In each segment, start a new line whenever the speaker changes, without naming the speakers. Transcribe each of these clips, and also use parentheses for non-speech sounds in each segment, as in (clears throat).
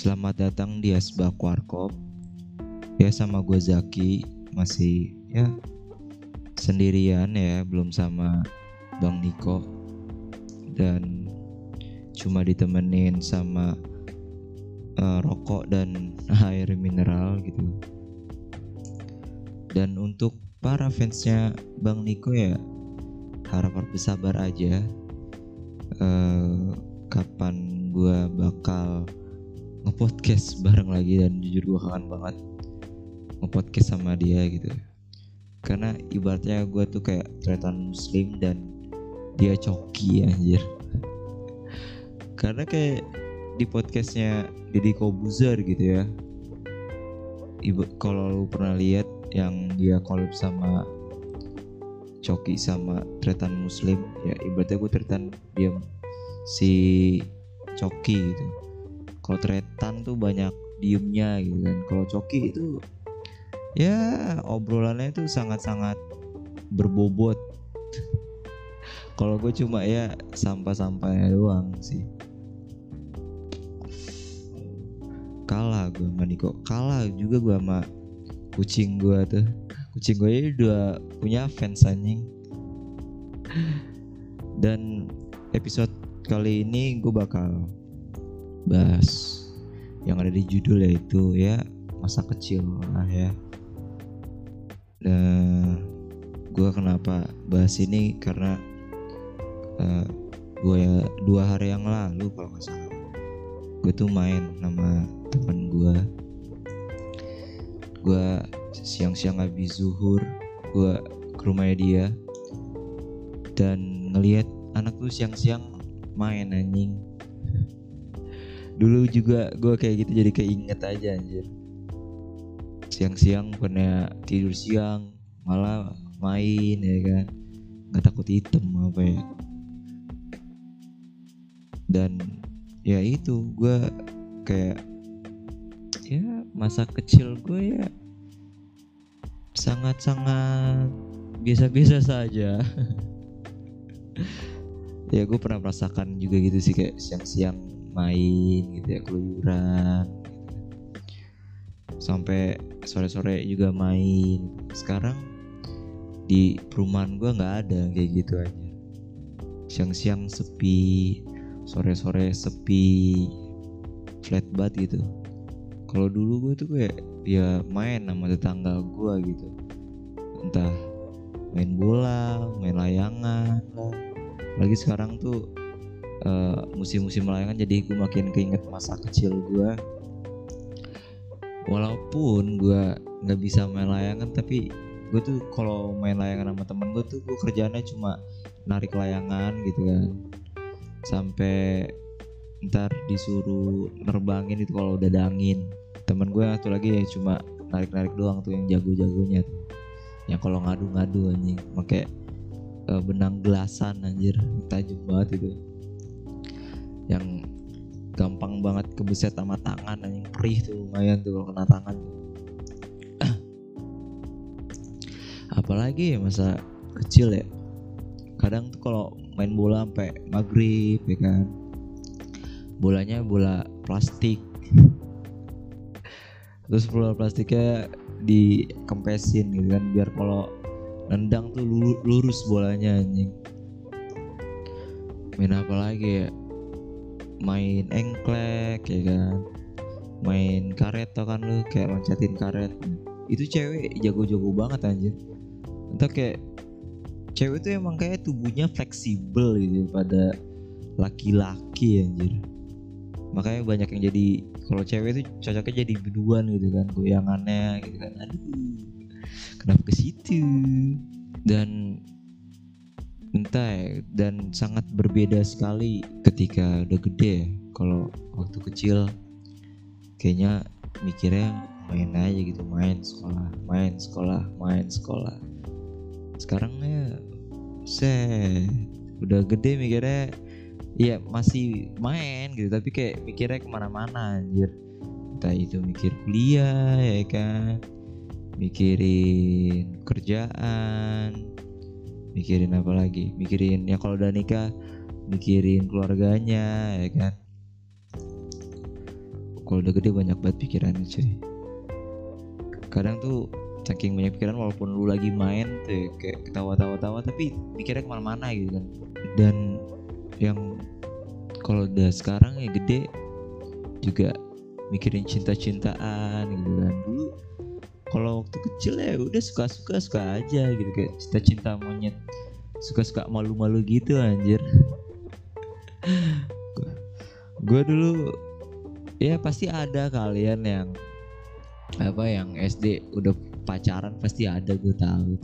Selamat datang di Asbak Warkop. Ya sama gue Zaki. Masih ya Sendirian ya Belum sama Bang Niko. Dan Cuma ditemenin sama uh, Rokok dan (laughs) air mineral gitu. Dan untuk para fansnya Bang Niko ya Harap bersabar aja. Uh, Kapan gue bakal ngepodcast bareng lagi dan jujur gue kangen banget ngepodcast sama dia gitu. Karena ibaratnya gue tuh kayak tretan muslim dan dia coki anjir. Karena kayak di podcastnya Deddy Kobuzer gitu ya. Ibu kalau lu pernah lihat yang dia collab sama Coki sama tretan muslim ya ibaratnya gue tretan dia si Coki gitu kalau tretan tuh banyak diemnya gitu kan. Kalau coki itu ya obrolannya itu sangat-sangat berbobot. (laughs) Kalau gue cuma ya sampah-sampahnya doang sih. Kalah gue sama Niko. Kalah juga gue sama kucing gue tuh. Kucing gue ini udah punya fans anjing. Dan episode kali ini gue bakal bahas yang ada di judul yaitu ya masa kecil lah ya. Nah, gue kenapa bahas ini? Karena uh, eh, gue ya dua hari yang lalu kalau nggak salah. Gue tuh main sama temen gue gue siang-siang habis zuhur gue ke rumahnya dia. Dan ngelihat anak tuh siang-siang main anjing dulu juga gue kayak gitu jadi keinget aja anjir. Siang-siang pernah tidur siang malah main ya kan. Nggak takut hitam apa ya. Dan ya itu gue kayak ya masa kecil gue ya sangat-sangat biasa-biasa saja. (laughs) Ya gue pernah merasakan juga gitu sih kayak siang-siang main gitu ya keluyuran. Sampai sore-sore juga main. Sekarang di perumahan gue nggak ada kayak gitu aja. Siang-siang sepi sore-sore sepi flat banget gitu. Kalau dulu gue tuh kayak ya main sama tetangga gue gitu. Entah main bola main layangan lagi sekarang tuh uh, musim-musim layangan jadi gue makin keinget masa kecil gue walaupun gue nggak bisa main layangan tapi gue tuh kalau main layangan sama temen gue tuh gue kerjanya cuma narik layangan gitu kan. Sampai ntar disuruh nerbangin itu kalau udah ada angin. Temen gue satu lagi ya cuma narik-narik doang tuh yang jago-jagonya. Yang kalau ngadu-ngadu anjing pakai uh, benang gelasan anjir tajam banget itu yang gampang banget kebeset sama tangan yang perih tuh lumayan tuh kalau kena tangan. (clears throat) Apalagi ya masa kecil ya. Kadang tuh kalau main bola sampai maghrib ya kan. Bolanya bola plastik. (laughs) Terus bola plastiknya dikempesin gitu kan biar kalau nendang tuh lurus bolanya anjing. Main apa lagi ya main engklek ya kan? Main karet tau kan lu? Kayak loncatin karet. Itu cewek jago-jago banget anjir. Entah kayak cewek itu emang kayak tubuhnya fleksibel gitu pada laki-laki anjir. Makanya banyak yang jadi kalau cewek itu cocoknya jadi biduan gitu kan goyangannya gitu kan. Aduh kenapa ke situ? Dan entah ya, dan sangat berbeda sekali ketika udah gede ya. Kalau waktu kecil kayaknya mikirnya main aja gitu main sekolah main sekolah main sekolah. Sekarang ya udah gede mikirnya ya masih main gitu tapi kayak mikirnya ke mana-mana anjir. Entah itu mikir kuliah ya kan mikirin kerjaan mikirin apa lagi? Mikirin ya kalau udah nikah mikirin keluarganya ya kan? Kalau udah gede banyak banget pikirannya cuy. Kadang tuh saking banyak pikiran walaupun lu lagi main tuh ya, kayak ketawa-tawa-tawa tapi pikirnya ke mana-mana gitu kan. Dan yang kalau udah sekarang ya gede juga mikirin cinta-cintaan gitu kan. Dulu kalau waktu kecil ya udah suka-suka suka aja gitu. Kayak cinta-cinta monyet suka-suka malu-malu gitu anjir. Gue dulu ya pasti ada kalian yang apa yang SD udah pacaran pasti ada gue tahu.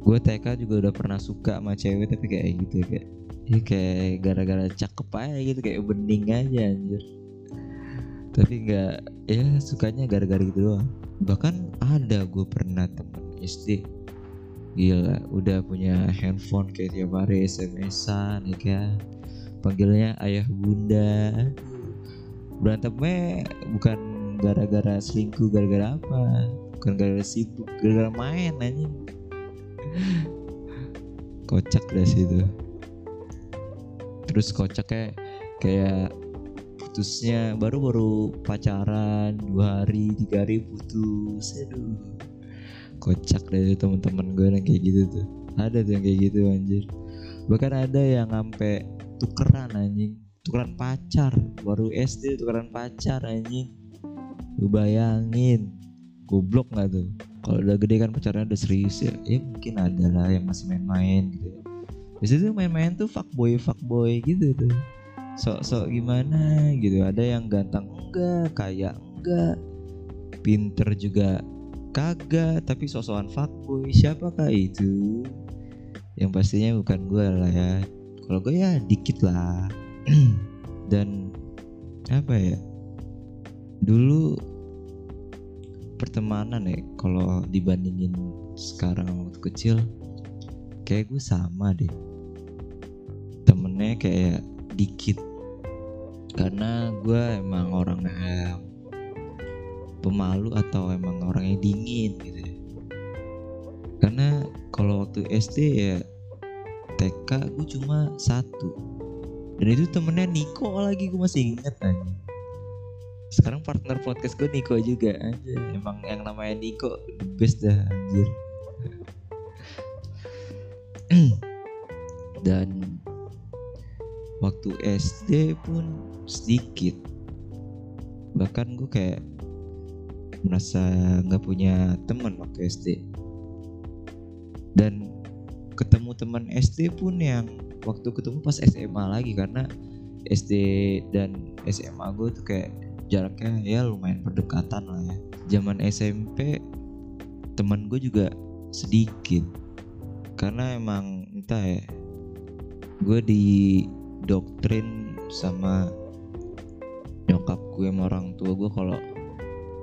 Gue TK juga udah pernah suka sama cewek tapi kayak gitu kayak ya kayak gara-gara cakep aja gitu kayak bening aja anjir tapi nggak ya sukanya gara-gara gitu doang. Bahkan ada gue pernah temen SD gila udah punya handphone kayak tiap hari SMS-an ya kan? Panggilnya ayah bunda. Berantemnya bukan gara-gara selingkuh gara-gara apa? Bukan gara-gara sibuk gara-gara main aja kocak dah situ. Terus kocaknya kayak putusnya. Baru-baru pacaran dua hari tiga hari putus. Aduh kocak deh teman-teman gue yang kayak gitu tuh. Ada tuh yang kayak gitu anjir. Bahkan ada yang sampai tukeran anjing. Tukeran pacar. Baru SD tukeran pacar anjing. Lu bayangin goblok nggak tuh? Kalau udah gede kan pacarnya udah serius ya. Ya mungkin ada lah yang masih main-main gitu ya. Biasanya tuh main-main tuh fuckboy fuckboy gitu tuh sok-sok gimana gitu. Ada yang ganteng enggak kaya enggak. Pinter juga kagak tapi sosokan fuckboy. Siapakah itu? Yang pastinya bukan gue lah ya. Kalau gue ya dikit lah. (clears throat) Dan apa ya? Dulu pertemanan ya kalau dibandingin sekarang waktu kecil kayak gue sama deh. Temennya kayak dikit karena gue emang orang pemalu atau emang orang yang dingin gitu ya. karena kalau waktu SD ya TK gue cuma satu. Dan itu temennya Niko lagi gue masih inget aja sekarang partner podcast gue Niko juga aja emang yang namanya Niko the best dah anjir (clears throat) dan waktu SD pun sedikit. Bahkan gue kayak merasa nggak punya teman waktu SD dan ketemu teman SD pun yang waktu ketemu pas SMA lagi karena SD dan SMA gue tuh kayak jaraknya ya lumayan berdekatan lah ya. Zaman SMP teman gue juga sedikit. Karena emang entah ya gue di doktrin sama nyokap gue sama orang tua gue kalau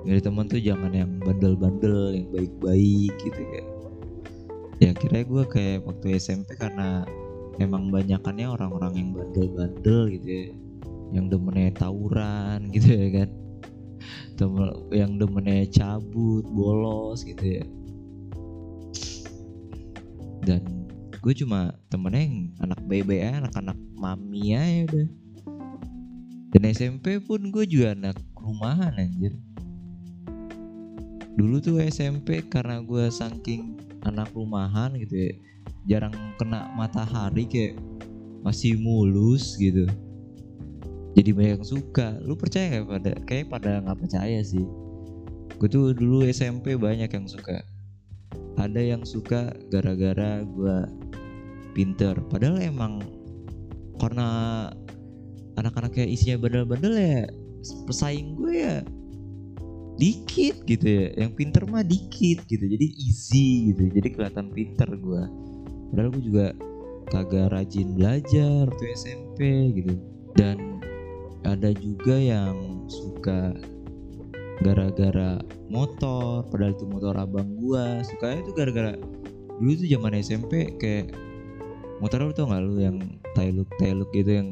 nyari teman tuh jangan yang bandel-bandel yang baik-baik gitu kayak. Ya kira gue kayak waktu SMP karena emang banyakannya orang-orang yang bandel-bandel gitu ya yang demennya tawuran gitu ya kan. Yang demennya cabut bolos gitu ya. Dan gue cuma temennya yang anak bebe anak-anak mami ya udah. Dan SMP pun gue juga anak rumahan anjir. Dulu tuh SMP karena gue saking anak rumahan gitu ya jarang kena matahari kayak masih mulus gitu. Jadi banyak yang suka. Lu percaya gak pada kayak pada nggak percaya sih. Gue tuh dulu SMP banyak yang suka. Ada yang suka gara-gara gue pinter. Padahal emang karena anak-anak kayak isinya bandel-bandel ya pesaing gue ya dikit gitu ya. Yang pinter mah dikit gitu. Jadi easy gitu. Jadi kelihatan pinter gue. Padahal gue juga kagak rajin belajar waktu SMP gitu. Dan ada juga yang suka gara-gara motor. Padahal itu motor abang gua sukanya itu gara-gara dulu tuh zaman SMP kayak motor lu tau gak lu yang tailuk tailuk gitu yang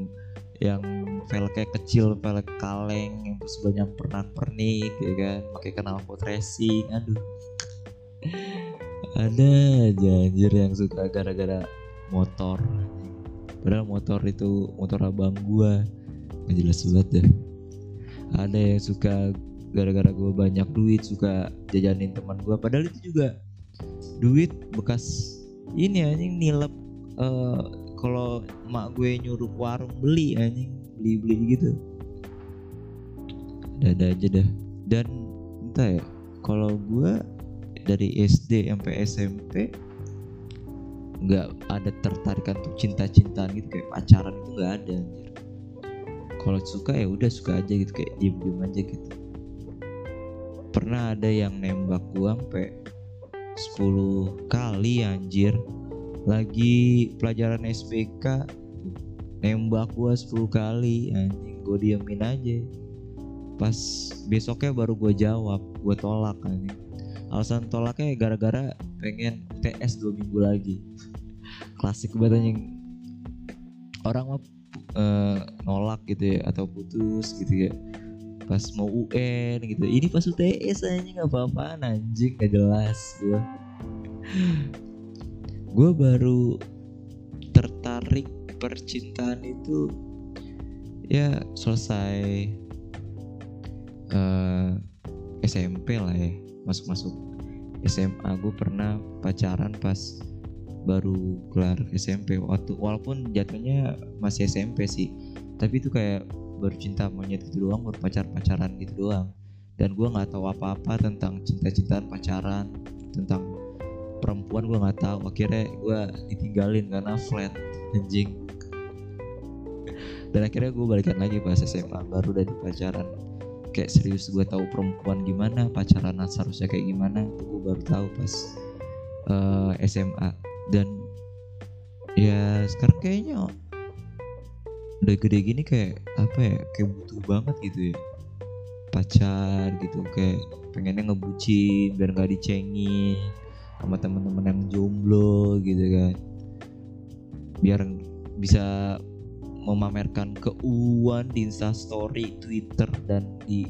yang velgnya kecil velg kaleng yang terus banyak pernak pernik ya kan? Pakai knalpot racing aduh. Ada aja anjir yang suka gara-gara motor padahal motor itu motor abang gua. Nggak jelas banget deh. Ada yang suka gara-gara gue banyak duit suka jajanin teman gue padahal itu juga duit bekas ini anjing nilep uh, kalau mak gue nyuruh warung beli anjing. Beli beli gitu. Ada aja dah. Dan entah ya kalau gue dari SD sampai SMP nggak ada tertarikan tuh cinta-cintaan gitu. Kayak pacaran itu nggak ada anjir. Kalau suka ya udah suka aja gitu. Kayak diem-diem aja gitu. Pernah ada yang nembak gua sampai 10 kali anjir lagi pelajaran SPK nembak gua 10 kali anjing gue diemin aja. Pas besoknya baru gue jawab gue tolak anjing. Alasan tolaknya gara-gara pengen TS dua minggu lagi. (laughs) Klasik banget anjing. Orang mah uh, nolak gitu ya atau putus gitu ya. Pas mau UN gitu. Ini pas UTS aja nggak apa-apaan anjing gak jelas gue (laughs) gue baru tertarik percintaan itu ya selesai uh, eh, SMP lah ya masuk-masuk SMA gue pernah pacaran pas baru kelar SMP waktu walaupun jatuhnya masih SMP sih tapi itu kayak baru cinta monyet itu doang baru pacar pacaran gitu doang. Dan gue nggak tahu apa-apa tentang cinta-cintaan pacaran tentang perempuan gue nggak tahu. Akhirnya gue ditinggalin karena flat anjing. Dan akhirnya gue balikan lagi pas SMA baru dari pacaran kayak serius gue tahu perempuan gimana pacaran seharusnya kayak gimana gue baru tahu pas uh, eh, SMA dan ya sekarang kayaknya udah gede gini kayak apa ya kayak butuh banget gitu ya. Pacar gitu kayak pengennya ngebucin biar nggak dicengin sama teman-teman yang jomblo gitu kan biar bisa memamerkan keuuan di Instastory, Twitter dan di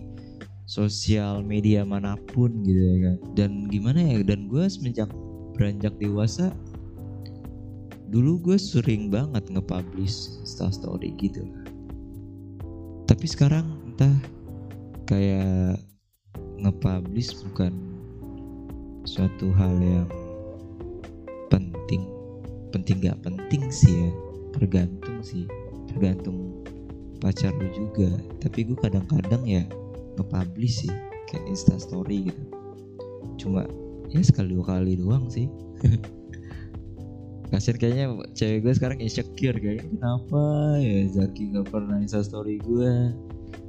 sosial media mana pun gitu ya kan. Dan gimana ya? Dan gue semenjak beranjak dewasa, dulu gue sering banget nge-publish Instastory gitu lah. Tapi sekarang entah kayak nge-publish bukan suatu hal yang penting. Penting gak penting sih ya. Tergantung sih. Tergantung pacar lu juga. Tapi gue kadang-kadang ya nge-publish sih kayak insta story gitu. Cuma ya sekali dua kali doang sih. (laughs) Kasian kayaknya cewek gue sekarang insecure kayak kenapa ya Zaki gak pernah insta story gue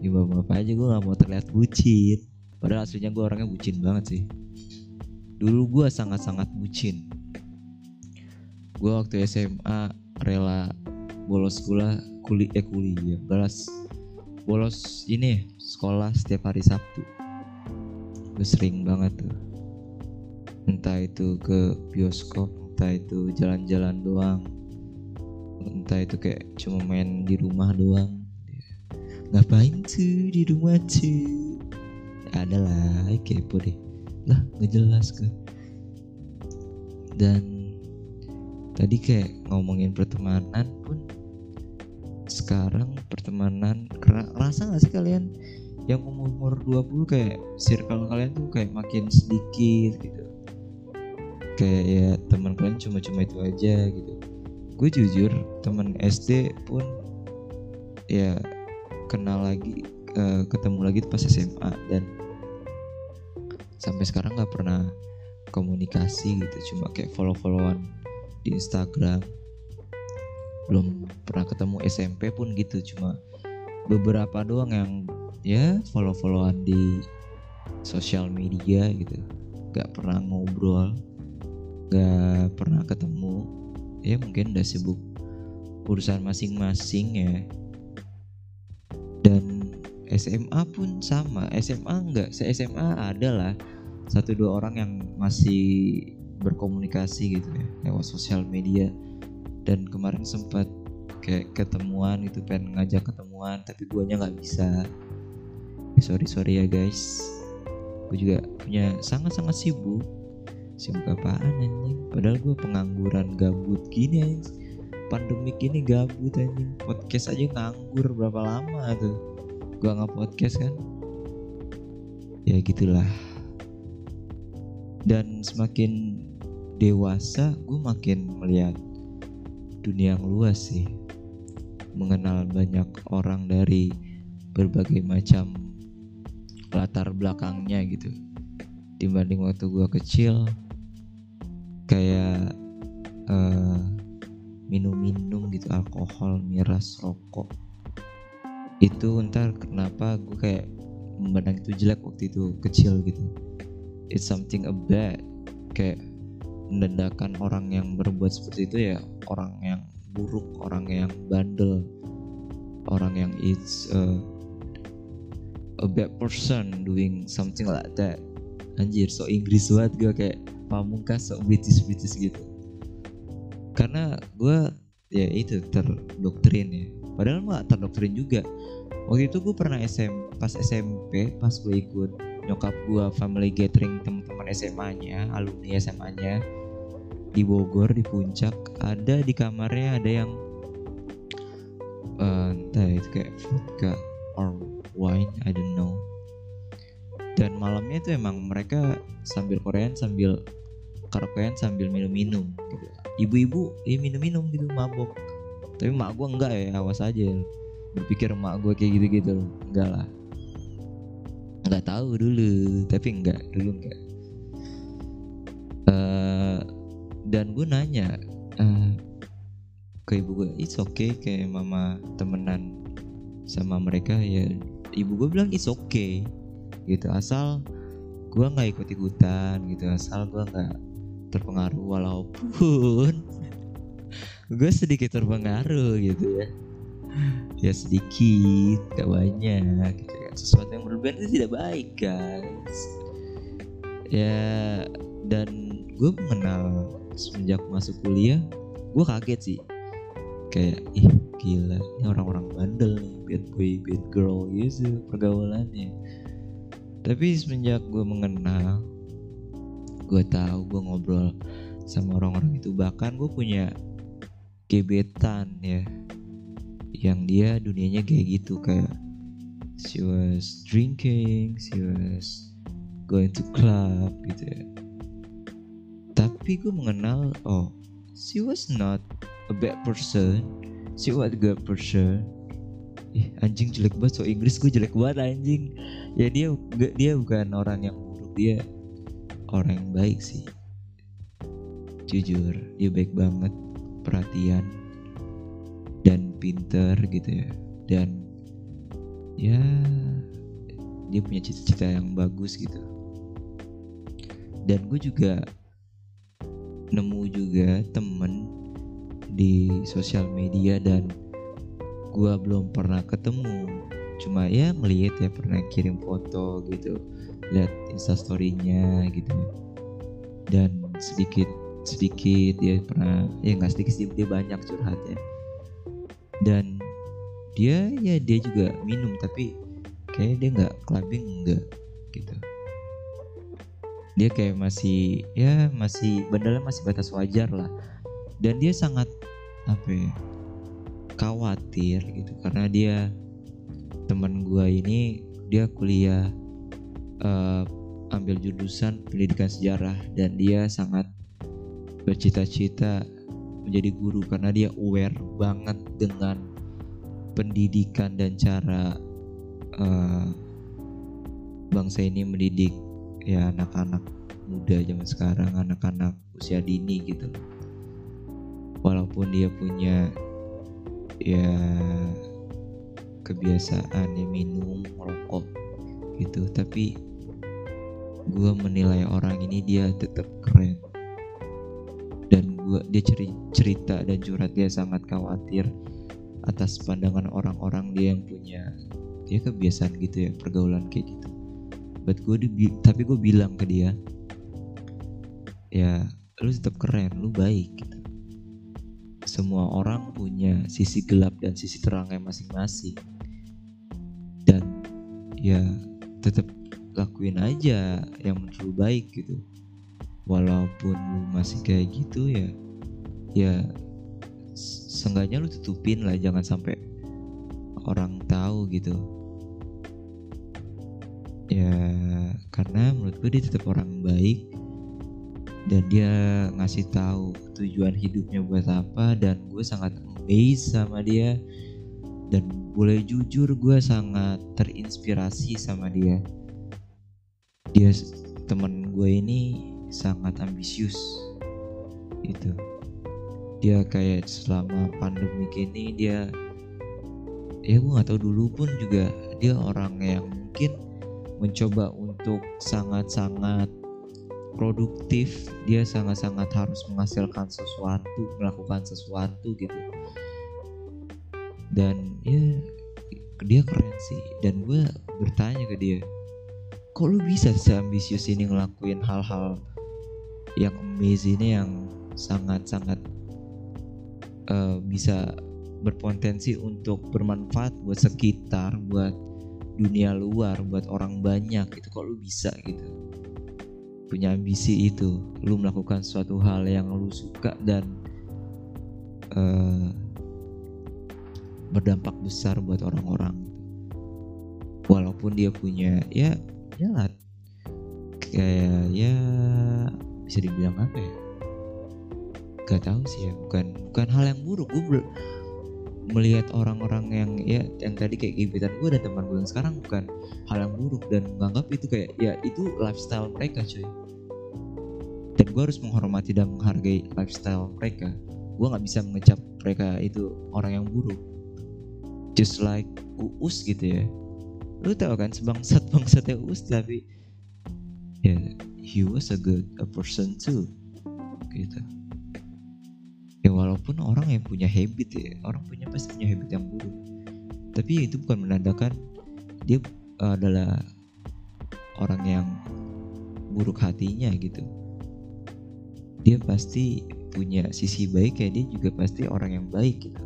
ya bapak aja gue gak mau terlihat bucin. Padahal aslinya gue orangnya bucin banget sih dulu gue sangat-sangat bucin. Gue waktu SMA rela bolos sekolah kuliah eh kuliah balas bolos ini sekolah setiap hari Sabtu. Gue sering banget tuh. Entah itu ke bioskop entah itu jalan-jalan doang. Entah itu kayak cuma main di rumah doang. Ngapain tuh di rumah tuh? Ada lah kepo deh lah nggak jelas ke. Dan tadi kayak ngomongin pertemanan pun sekarang pertemanan rasa gak sih kalian yang umur umur 20 kayak circle kalian tuh kayak makin sedikit gitu? Kayak ya teman kalian cuma-cuma itu aja gitu. Gue jujur teman SD pun ya kenal lagi uh, ketemu lagi pas SMA dan sampai sekarang nggak pernah komunikasi gitu cuma kayak follow followan di Instagram. Belum pernah ketemu SMP pun gitu cuma beberapa doang yang ya follow followan di sosial media gitu. Gak pernah ngobrol gak pernah ketemu. Ya mungkin udah sibuk urusan masing-masing ya SMA pun sama. SMA enggak se SMA adalah satu dua orang yang masih berkomunikasi gitu ya lewat sosial media. Dan kemarin sempat kayak ketemuan gitu pengen ngajak ketemuan tapi guanya nggak bisa. Eh, sorry sorry ya guys. Gue juga punya sangat sangat sibuk. Sibuk apaan anjing? Padahal gue pengangguran gabut gini anjing. Pandemi gini gabut anjing. Podcast aja nganggur berapa lama tuh gue nggak podcast kan. Ya gitulah. Dan semakin dewasa gue makin melihat dunia yang luas sih. Mengenal banyak orang dari berbagai macam latar belakangnya gitu. Dibanding waktu gue kecil kayak uh, minum-minum gitu alkohol miras rokok itu ntar kenapa gue kayak memandang itu jelek waktu itu kecil gitu. It's something a bad. Kayak menandakan orang yang berbuat seperti itu ya orang yang buruk orang yang bandel orang yang it's a, a bad person doing something like that. Anjir so Inggris banget gue kayak pamungkas so British British gitu. Karena gue ya itu terdoktrin ya padahal mah terdoktrin juga. Waktu itu gue pernah SM pas SMP pas gue ikut nyokap gue family gathering teman-teman SMA-nya alumni SMA-nya di Bogor di puncak ada di kamarnya ada yang uh, entah itu kayak vodka or wine I don't know. Dan malamnya itu emang mereka sambil korean sambil karaokean sambil minum-minum. Gitu ibu-ibu ya minum-minum gitu mabok tapi mak gue enggak ya awas aja. Berpikir mak gue kayak gitu-gitu. Enggak lah. Nggak tahu dulu tapi enggak dulu enggak. Uh, dan gue nanya uh, ke ibu gue it's okay kayak mama temenan sama mereka ya ibu gue bilang it's okay gitu. Asal gue nggak ikut ikutan gitu asal gue nggak terpengaruh walaupun gue sedikit terpengaruh gitu ya. Ya sedikit gak banyak gitu kan. Sesuatu yang berlebihan itu tidak baik guys. Ya dan gue mengenal semenjak masuk kuliah gue kaget sih. Kayak ih gila ini orang-orang bandel nih bad boy bad girl gitu pergaulannya. Tapi semenjak gue mengenal gue tahu gue ngobrol sama orang-orang itu bahkan gue punya gebetan ya. Yang dia dunianya kayak gitu kayak she was drinking she was going to club gitu ya. Tapi gue mengenal oh she was not a bad person. She was a good person. Ih, anjing jelek banget so Inggris gue jelek banget anjing. Ya dia dia bukan orang yang buruk dia orang yang baik sih. Jujur dia baik banget perhatian dan pinter gitu ya. Dan ya dia punya cita-cita yang bagus gitu. Dan gue juga nemu juga temen di sosial media dan gue belum pernah ketemu. Cuma ya ngeliat ya pernah kirim foto gitu lihat instastorynya gitu. Dan sedikit sedikit dia pernah ya nggak sedikit sih dia banyak curhatnya dan dia ya dia juga minum tapi kayak dia nggak clubbing enggak gitu. Dia kayak masih ya masih bandalnya masih batas wajar lah. Dan dia sangat apa ya khawatir gitu. Karena dia teman gua ini dia kuliah uh, ambil jurusan pendidikan sejarah. Dan dia sangat bercita-cita menjadi guru karena dia aware banget dengan pendidikan dan cara uh, bangsa ini mendidik ya anak-anak muda zaman sekarang anak-anak usia dini gitu. Walaupun dia punya ya kebiasaan ya minum merokok gitu. Tapi gue menilai orang ini dia tetap keren gue dia cerita dan curhat dia sangat khawatir atas pandangan orang-orang dia yang punya dia kebiasaan gitu ya pergaulan kayak gitu. But gue di, tapi gue bilang ke dia ya lu tetap keren lu baik gitu. Semua orang punya sisi gelap dan sisi terangnya masing-masing. Dan ya tetap lakuin aja yang menurut baik gitu walaupun lu masih kayak gitu ya ya seenggaknya lu tutupin lah jangan sampai orang tahu gitu. Ya karena menurut gue dia tetap orang baik dan dia ngasih tahu tujuan hidupnya buat apa dan gue sangat amazed sama dia. Dan boleh jujur gue sangat terinspirasi sama dia. Dia temen gue ini sangat ambisius. Itu dia kayak selama pandemi ini dia ya gue nggak tahu dulu pun juga dia orang yang mungkin mencoba untuk sangat-sangat produktif. Dia sangat-sangat harus menghasilkan sesuatu melakukan sesuatu gitu. Dan ya dia keren sih. Dan gue bertanya ke dia kok lu bisa seambisius ini ngelakuin hal-hal yang amazing ini yang sangat-sangat uh, bisa berpotensi untuk bermanfaat buat sekitar buat dunia luar buat orang banyak itu kok lu bisa gitu. Punya ambisi itu lu melakukan suatu hal yang lu suka dan uh, berdampak besar buat orang-orang. Walaupun dia punya ya ya kayak ya bisa dibilang apa ya? Gak tahu sih ya bukan bukan hal yang buruk. Gue melihat orang-orang yang ya yang tadi kayak gebetan gue dan teman gue yang sekarang bukan hal yang buruk dan menganggap itu kayak ya itu lifestyle mereka cuy dan gue harus menghormati dan menghargai lifestyle mereka. Gue nggak bisa mengecap mereka itu orang yang buruk. Just like uus gitu ya. Lu tau kan sebangsat bangsatnya uus tapi ya he was a good a person too. Gitu. Ya walaupun orang yang punya habit ya orang punya pasti punya habit yang buruk. Tapi itu bukan menandakan dia adalah orang yang buruk hatinya gitu. Dia pasti punya sisi baik ya dia juga pasti orang yang baik gitu.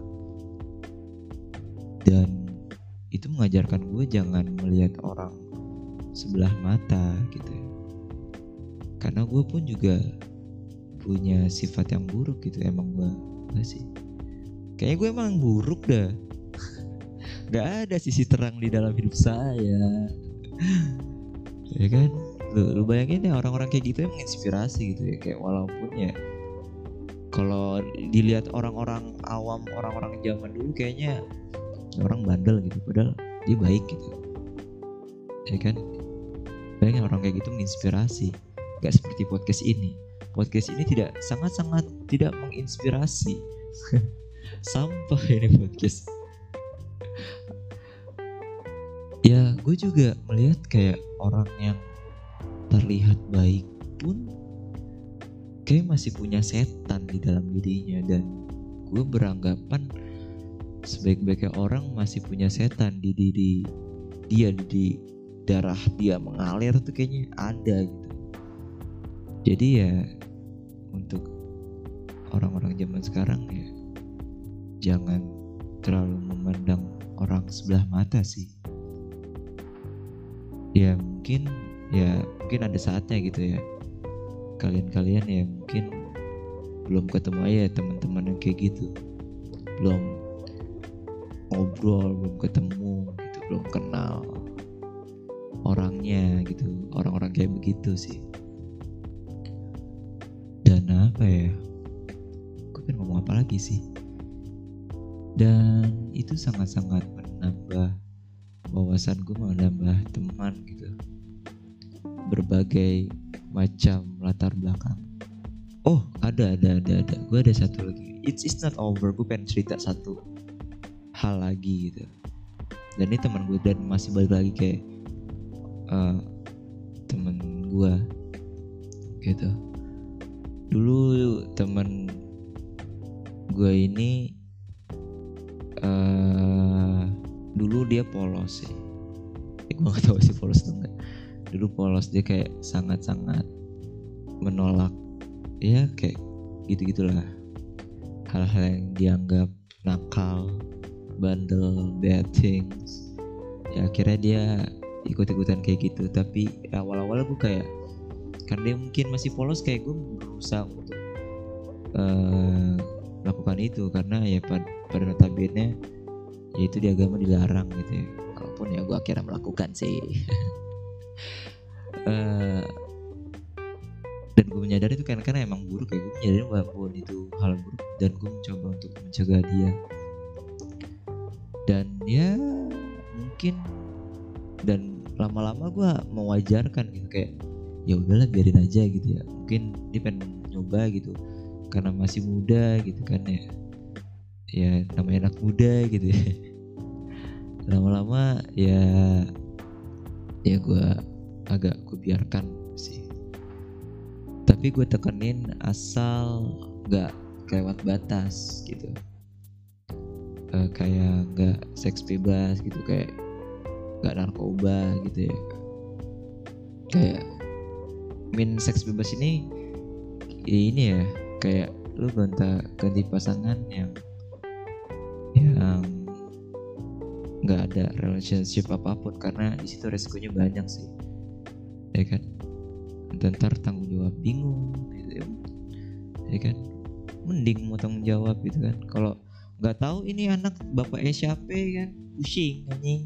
Dan itu mengajarkan gue jangan melihat orang sebelah mata gitu karena gue pun juga punya sifat yang buruk gitu emang gue gak sih? Kayaknya gue emang buruk dah. (laughs) Gak ada sisi terang di dalam hidup saya. Ya kan? Lu, lu bayangin ya orang-orang kayak gitu emang inspirasi gitu ya. Kayak walaupun ya kalau dilihat orang-orang awam orang-orang zaman dulu kayaknya orang bandel gitu padahal dia baik gitu. Ya kan? Bayangin orang kayak gitu menginspirasi gak seperti podcast ini podcast ini tidak sangat-sangat tidak menginspirasi. (laughs) Sampah ini podcast. ya, gue juga melihat kayak orang yang terlihat baik pun kayak masih punya setan di dalam dirinya dan gue beranggapan sebaik-baiknya orang masih punya setan di diri dia di darah dia mengalir tuh kayaknya ada gitu jadi ya untuk orang-orang zaman sekarang ya jangan terlalu memandang orang sebelah mata sih. Ya mungkin ya mungkin ada saatnya gitu ya. Kalian-kalian ya mungkin belum ketemu aja teman-teman yang kayak gitu. Belum ngobrol belum ketemu gitu belum kenal orangnya gitu orang-orang kayak begitu sih apa ya? Gue pengen ngomong apa lagi sih? Dan itu sangat-sangat menambah wawasan gue menambah teman gitu. Berbagai macam latar belakang. Oh ada ada ada ada. Gue ada satu lagi. It's, it's not over. Gue pengen cerita satu hal lagi gitu. Dan ini teman gue dan masih balik lagi kayak uh, temen gue gitu dulu temen gue ini uh, dulu dia polos sih. Ya, gue gak tau sih polos atau enggak. Dulu polos dia kayak sangat-sangat menolak ya kayak gitu gitulah hal-hal yang dianggap nakal bandel bad things. Ya akhirnya dia ikut-ikutan kayak gitu. Tapi awal-awal gue kayak karena dia mungkin masih polos kayak gue berusaha untuk uh, melakukan itu. Karena ya pada, pada notabene ya itu di agama dilarang gitu ya. Walaupun ya gue akhirnya melakukan sih. Uh, (laughs) dan gue menyadari itu kan karena emang buruk ya. Gue menyadari bahwa itu hal buruk dan gue mencoba untuk mencegah dia. Dan ya mungkin dan lama-lama gue mewajarkan gitu kayak ya udahlah biarin aja gitu ya. Mungkin dia pengen nyoba gitu karena masih muda gitu kan ya. Ya namanya anak muda gitu ya. (laughs) Lama-lama ya ya gue agak gue biarkan sih. Tapi gue tekenin asal nggak kelewat batas gitu. Uh, kayak nggak seks bebas gitu kayak nggak narkoba gitu ya. Kayak min seks bebas ini ya ini ya kayak lu gonta ganti pasangan yang yang nggak ada relationship apa pun karena di situ resikonya banyak sih. Ya kan? Dan ntar tanggung jawab bingung gitu ya, ya kan? Mending mau tanggung jawab gitu kan? Kalau nggak tahu ini anak bapaknya siapa kan? Pusing anjing.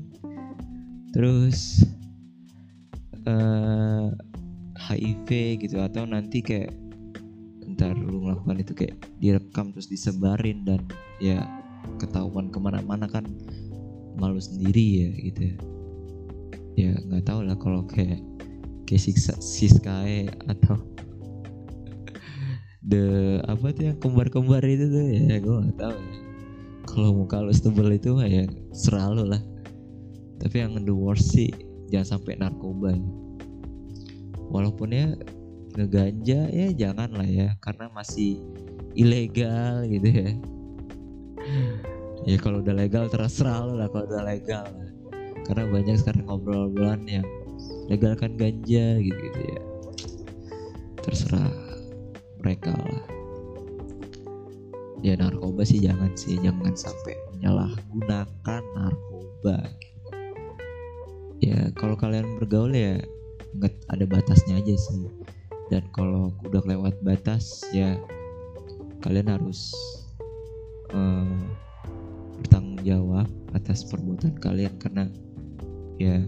Terus uh, HIV gitu atau nanti kayak ntar lu melakukan itu kayak direkam terus disebarin dan ya ketahuan ke mana-mana kan malu sendiri ya gitu ya. Ya nggak tahu lah kalau kayak kayak siksa Siskae atau (laughs) the apa tuh yang kembar-kembar itu tuh ya gue nggak tahu ya. Kalau muka lu tebel itu ya selalu lah. Tapi yang the worst sih jangan sampai narkoba walaupun ya ngeganja ya jangan lah ya karena masih ilegal gitu ya. Ya kalau udah legal terserah lo lah kalau udah legal. Karena banyak sekarang ngobrol-ngobrolan yang legalkan ganja gitu gitu ya. Terserah mereka lah. Ya narkoba sih jangan sih jangan sampai menyalahgunakan narkoba. Ya kalau kalian bergaul ya sih. Dan kalau udah lewat batas ya kalian harus uh, bertanggung jawab atas perbuatan kalian. Karena ya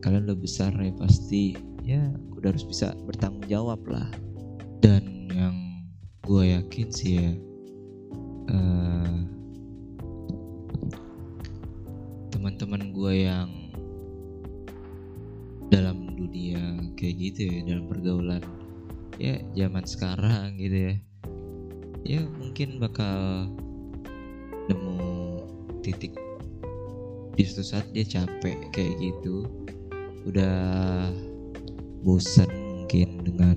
kalian udah besar ya pasti ya udah harus bisa bertanggung jawab lah. Dan yang gue yakin sih ya Eh, teman-teman gue yang dalam dunia kayak gitu ya dalam pergaulan ya zaman sekarang gitu ya. Ya mungkin bakal nemu titik di suatu saat dia capek kayak gitu udah bosan mungkin dengan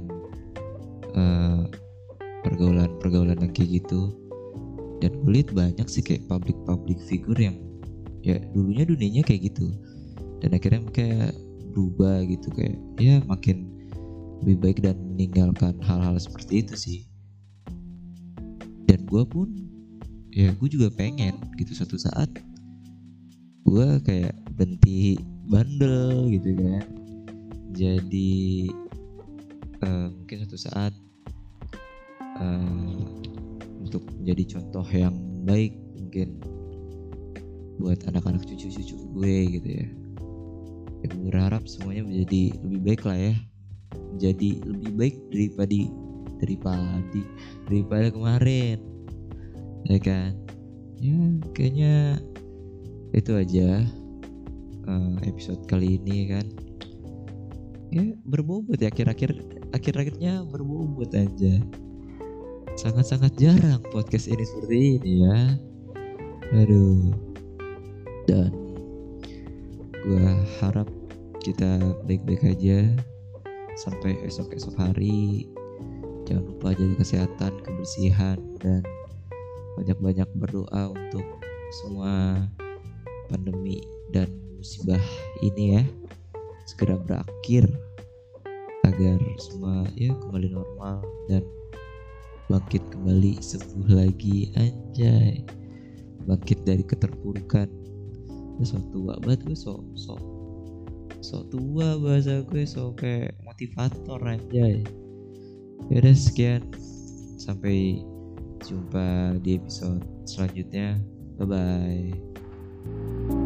uh, pergaulan-pergaulan yang kayak gitu. Dan gue lihat banyak sih kayak public public figure yang ya dulunya dunianya kayak gitu. Dan akhirnya kayak berubah gitu kayak ya makin lebih baik dan meninggalkan hal-hal seperti itu sih dan gue pun ya gue juga pengen gitu satu saat gue kayak berhenti bandel gitu kan jadi uh, mungkin satu saat uh, untuk menjadi contoh yang baik mungkin buat anak-anak cucu-cucu gue gitu ya. Gue berharap semuanya menjadi lebih baik lah ya. Menjadi lebih baik daripada daripada daripada kemarin. Ya kan? Ya kayaknya itu aja uh, episode kali ini kan. Ya berbobot ya akhir-akhir akhir-akhirnya berbobot aja. Sangat-sangat jarang podcast ini seperti ini ya. Aduh. Dan gue harap kita baik-baik aja. Sampai esok-esok hari. Jangan lupa jaga kesehatan kebersihan dan banyak-banyak berdoa untuk semua pandemi dan musibah ini ya. Segera berakhir agar semua ya kembali normal dan bangkit kembali sembuh lagi anjay. Bangkit dari keterpurukan. So tua banget gue so so so tua bahasa gue so kayak motivator anjay ya udah sekian. Sampai jumpa di episode selanjutnya. Bye bye